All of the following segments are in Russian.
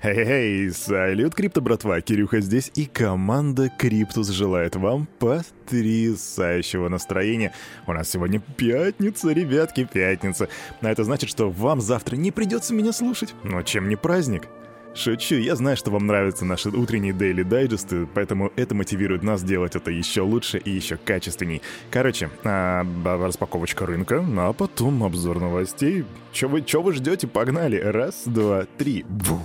Эй, салют, крипто братва, Кирюха здесь, и команда Криптус желает вам потрясающего настроения. У нас сегодня пятница, ребятки, пятница. А это значит, что вам завтра не придется меня слушать. Но чем не праздник? Шучу, я знаю, что вам нравятся наши утренние дейли дайджесты, поэтому это мотивирует нас делать это еще лучше и еще качественней. Короче, а, распаковочка рынка, а потом обзор новостей. Че вы, чё вы ждете? Погнали! Раз, два, три. Бух.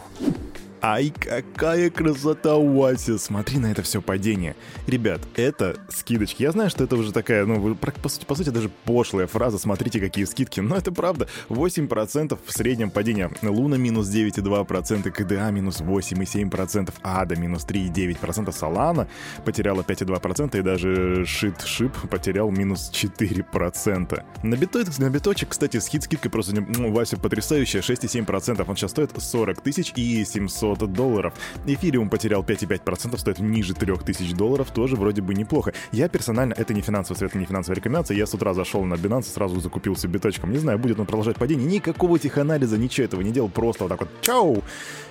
Ай, какая красота у! Смотри на это все падение. Ребят, это скидочки. Я знаю, что это уже такая, ну, по сути, по сути даже пошлая фраза. Смотрите, какие скидки. Но это правда. 8% в среднем падения. Луна минус 9,2%, КДА минус 8,7%, Ада минус 3,9%, Солана потеряла 5,2% и даже Шит Шип потерял минус 4%. На, битоид, на биточек, кстати, скид скидка просто, ну, Вася потрясающая, 6,7%. Он сейчас стоит 40 тысяч и 700 500 долларов. Эфириум потерял 5,5%, стоит ниже 3000 долларов, тоже вроде бы неплохо. Я персонально, это не финансовый совет, не финансовая рекомендация, я с утра зашел на Binance, сразу закупился биточком. Не знаю, будет он продолжать падение, никакого теханализа, ничего этого не делал, просто вот так вот чау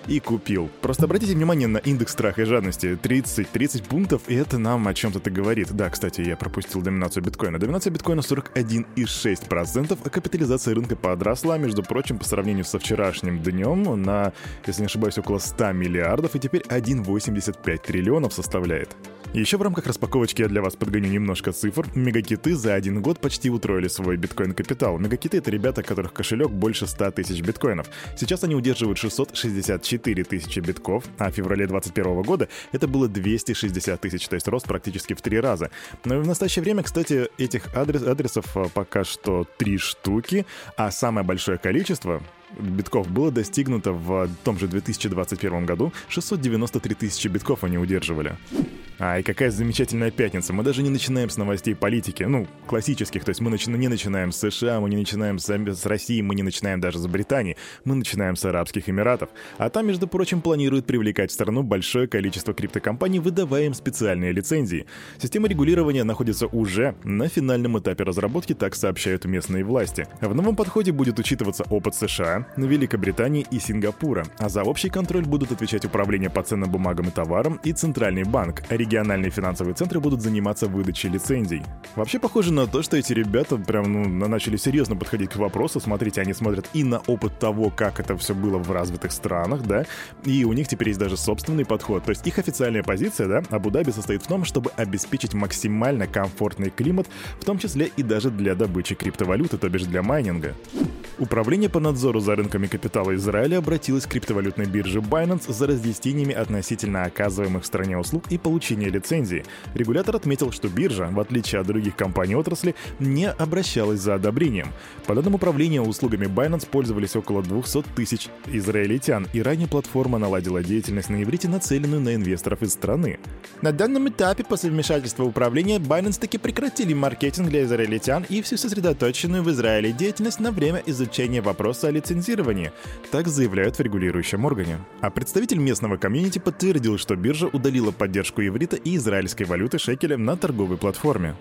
и купил. Просто обратите внимание на индекс страха и жадности. 30, 30 пунктов, и это нам о чем-то говорит. Да, кстати, я пропустил доминацию биткоина. Доминация биткоина 41,6%, а капитализация рынка подросла, между прочим, по сравнению со вчерашним днем на, если не ошибаюсь, около 100 миллиардов и теперь 1,85 триллионов составляет. Еще в рамках распаковочки я для вас подгоню немножко цифр. Мегакиты за один год почти утроили свой биткоин-капитал. Мегакиты — это ребята, которых кошелек больше 100 тысяч биткоинов. Сейчас они удерживают 664 тысячи битков, а в феврале 2021 года это было 260 тысяч, то есть рост практически в три раза. Но в настоящее время, кстати, этих адрес, адресов а, пока что три штуки, а самое большое количество битков было достигнуто в том же 2021 году. 693 тысячи битков они удерживали. Ай, какая замечательная пятница. Мы даже не начинаем с новостей политики, ну, классических. То есть мы начи- не начинаем с США, мы не начинаем с, с России, мы не начинаем даже с Британии. Мы начинаем с Арабских Эмиратов. А там, между прочим, планируют привлекать в страну большое количество криптокомпаний, выдавая им специальные лицензии. Система регулирования находится уже на финальном этапе разработки, так сообщают местные власти. В новом подходе будет учитываться опыт США, Великобритании и Сингапура, а за общий контроль будут отвечать Управление по ценным бумагам и товарам и Центральный банк. Региональные финансовые центры будут заниматься выдачей лицензий. Вообще похоже на то, что эти ребята прям ну, начали серьезно подходить к вопросу. Смотрите, они смотрят и на опыт того, как это все было в развитых странах, да, и у них теперь есть даже собственный подход. То есть их официальная позиция, да, Абу-Даби состоит в том, чтобы обеспечить максимально комфортный климат, в том числе и даже для добычи криптовалюты, то бишь для майнинга. Управление по надзору за рынками капитала Израиля обратилось к криптовалютной бирже Binance за разъяснениями относительно оказываемых в стране услуг и получения лицензии. Регулятор отметил, что биржа, в отличие от других компаний отрасли, не обращалась за одобрением. По данным управления услугами Binance пользовались около 200 тысяч израильтян, и ранее платформа наладила деятельность на иврите, нацеленную на инвесторов из страны. На данном этапе после вмешательства управления Binance таки прекратили маркетинг для израильтян и всю сосредоточенную в Израиле деятельность на время изучения изучения вопроса о лицензировании, так заявляют в регулирующем органе. А представитель местного комьюнити подтвердил, что биржа удалила поддержку иврита и израильской валюты шекеля на торговой платформе.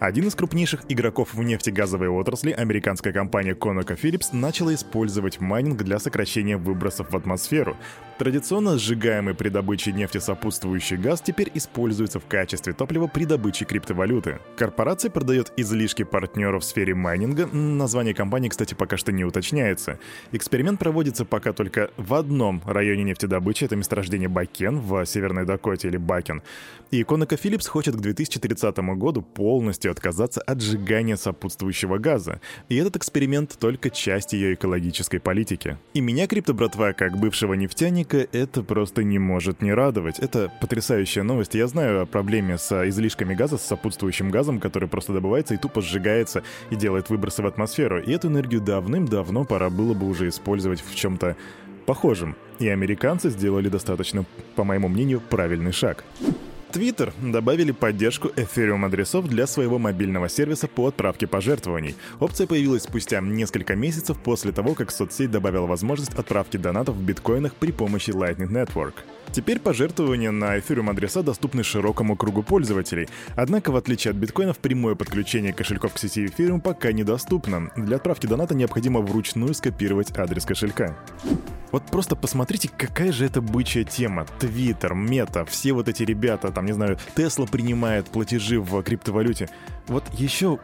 Один из крупнейших игроков в нефтегазовой отрасли, американская компания ConocoPhillips, начала использовать майнинг для сокращения выбросов в атмосферу. Традиционно сжигаемый при добыче нефти сопутствующий газ теперь используется в качестве топлива при добыче криптовалюты. Корпорация продает излишки партнерам в сфере майнинга, название компании, кстати, пока что не уточняется. Эксперимент проводится пока только в одном районе нефтедобычи, это месторождение Бакен в Северной Дакоте или Бакен. И ConocoPhillips хочет к 2030 году полностью полностью отказаться от сжигания сопутствующего газа. И этот эксперимент только часть ее экологической политики. И меня, крипто-братва, как бывшего нефтяника, это просто не может не радовать. Это потрясающая новость. Я знаю о проблеме с излишками газа, с сопутствующим газом, который просто добывается и тупо сжигается и делает выбросы в атмосферу. И эту энергию давным-давно пора было бы уже использовать в чем-то похожем. И американцы сделали достаточно, по моему мнению, правильный шаг. Twitter добавили поддержку Ethereum адресов для своего мобильного сервиса по отправке пожертвований. Опция появилась спустя несколько месяцев после того, как соцсеть добавила возможность отправки донатов в биткоинах при помощи Lightning Network. Теперь пожертвования на Ethereum адреса доступны широкому кругу пользователей. Однако, в отличие от биткоинов, прямое подключение кошельков к сети Ethereum пока недоступно. Для отправки доната необходимо вручную скопировать адрес кошелька. Вот просто посмотрите, какая же это бычья тема. Твиттер, Мета, все вот эти ребята, там, не знаю, Тесла принимает платежи в криптовалюте. Вот еще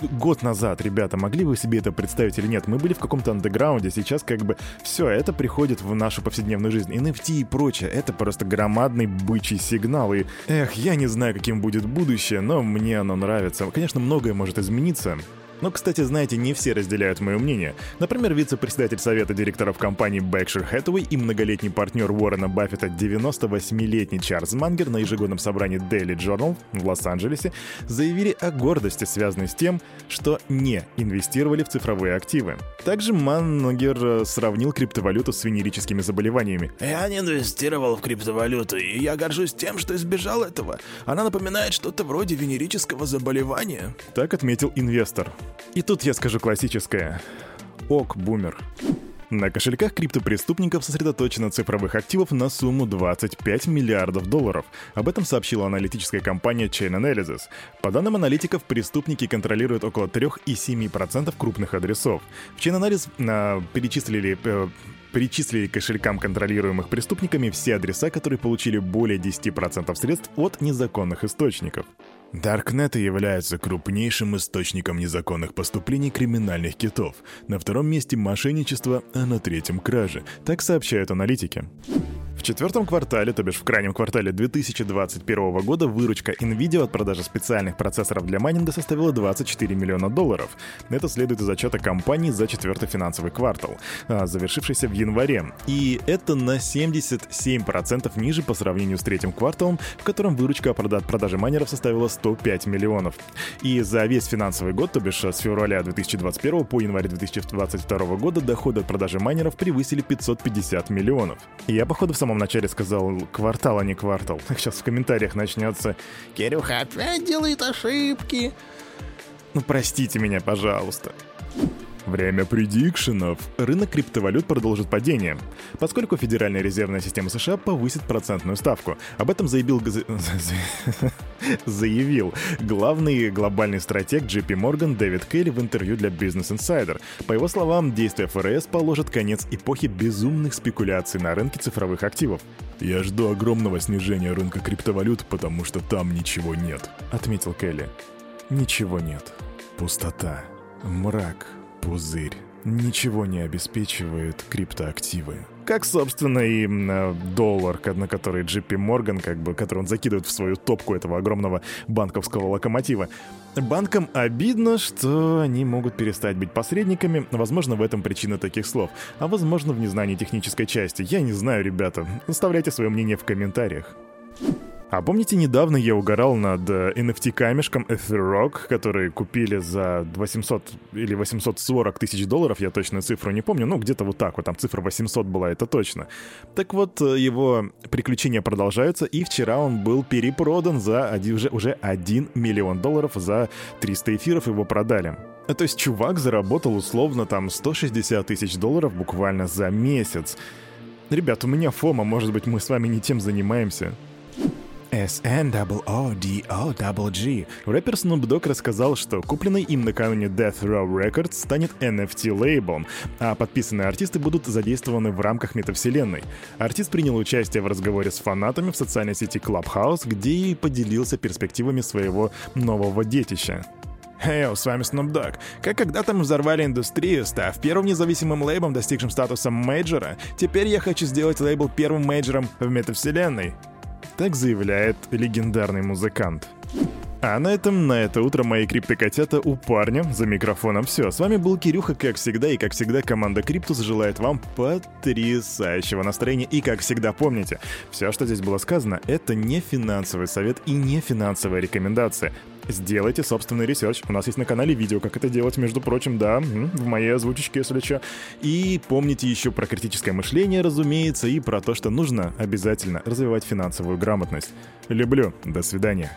год назад, ребята, могли вы себе это представить или нет? Мы были в каком-то андеграунде, сейчас как бы все это приходит в нашу повседневную жизнь. NFT и прочее, это просто громадный бычий сигнал. И, эх, я не знаю, каким будет будущее, но мне оно нравится. Конечно, многое может измениться. Но, кстати, знаете, не все разделяют мое мнение. Например, вице-председатель совета директоров компании Berkshire Hathaway и многолетний партнер Уоррена Баффета 98-летний Чарльз Мангер на ежегодном собрании Daily Journal в Лос-Анджелесе заявили о гордости, связанной с тем, что не инвестировали в цифровые активы. Также Мангер э, сравнил криптовалюту с венерическими заболеваниями. «Я не инвестировал в криптовалюту, и я горжусь тем, что избежал этого. Она напоминает что-то вроде венерического заболевания». Так отметил инвестор. И тут я скажу классическое. Ок, бумер. На кошельках криптопреступников сосредоточено цифровых активов на сумму 25 миллиардов долларов. Об этом сообщила аналитическая компания Chain Analysis. По данным аналитиков, преступники контролируют около 3,7% крупных адресов. В Chain Analysis э, перечислили э, перечислили кошелькам контролируемых преступниками все адреса, которые получили более 10% средств от незаконных источников. Даркнеты являются крупнейшим источником незаконных поступлений криминальных китов. На втором месте мошенничество, а на третьем кражи. Так сообщают аналитики. В четвертом квартале, то бишь в крайнем квартале 2021 года, выручка NVIDIA от продажи специальных процессоров для майнинга составила 24 миллиона долларов. Это следует из отчета компании за четвертый финансовый квартал, а, завершившийся в январе. И это на 77% ниже по сравнению с третьим кварталом, в котором выручка от продажи майнеров составила 105 миллионов. И за весь финансовый год, то бишь с февраля 2021 по январь 2022 года, доходы от продажи майнеров превысили 550 миллионов. Я, походу, в самом самом начале сказал квартал, а не квартал. Сейчас в комментариях начнется «Кирюха опять делает ошибки». Ну простите меня, пожалуйста. Время предикшенов. Рынок криптовалют продолжит падение, поскольку Федеральная резервная система США повысит процентную ставку. Об этом заявил, заявил главный глобальный стратег JP Morgan Дэвид Келли в интервью для Business Insider. По его словам, действия ФРС положат конец эпохе безумных спекуляций на рынке цифровых активов. «Я жду огромного снижения рынка криптовалют, потому что там ничего нет», — отметил Келли. «Ничего нет. Пустота. Мрак пузырь. Ничего не обеспечивает криптоактивы. Как, собственно, и э, доллар, на который JP Morgan, как бы, который он закидывает в свою топку этого огромного банковского локомотива. Банкам обидно, что они могут перестать быть посредниками. Возможно, в этом причина таких слов. А возможно, в незнании технической части. Я не знаю, ребята. Оставляйте свое мнение в комментариях. А помните, недавно я угорал над NFT-камешком э, Etherrock, который купили за 800 или 840 тысяч долларов, я точно цифру не помню, ну где-то вот так вот, там цифра 800 была, это точно. Так вот, э, его приключения продолжаются, и вчера он был перепродан за один, уже, уже 1 миллион долларов, за 300 эфиров его продали. То есть чувак заработал условно там 160 тысяч долларов буквально за месяц. Ребят, у меня фома, может быть, мы с вами не тем занимаемся. SNOODOG. Рэпер Snoop Dogg рассказал, что купленный им накануне Death Row Records станет NFT-лейблом, а подписанные артисты будут задействованы в рамках метавселенной. Артист принял участие в разговоре с фанатами в социальной сети Clubhouse, где и поделился перспективами своего нового детища. Хей, с вами Snoop Dogg. Как когда-то мы взорвали индустрию, став первым независимым лейблом, достигшим статуса мейджора, теперь я хочу сделать лейбл первым мейджором в метавселенной. Так заявляет легендарный музыкант. А на этом, на это утро мои криптокотята у парня за микрофоном все. С вами был Кирюха, как всегда, и как всегда команда Криптус желает вам потрясающего настроения. И как всегда помните, все, что здесь было сказано, это не финансовый совет и не финансовая рекомендация. Сделайте собственный ресерч. У нас есть на канале видео, как это делать, между прочим, да, в моей озвучечке, если что. И помните еще про критическое мышление, разумеется, и про то, что нужно обязательно развивать финансовую грамотность. Люблю. До свидания.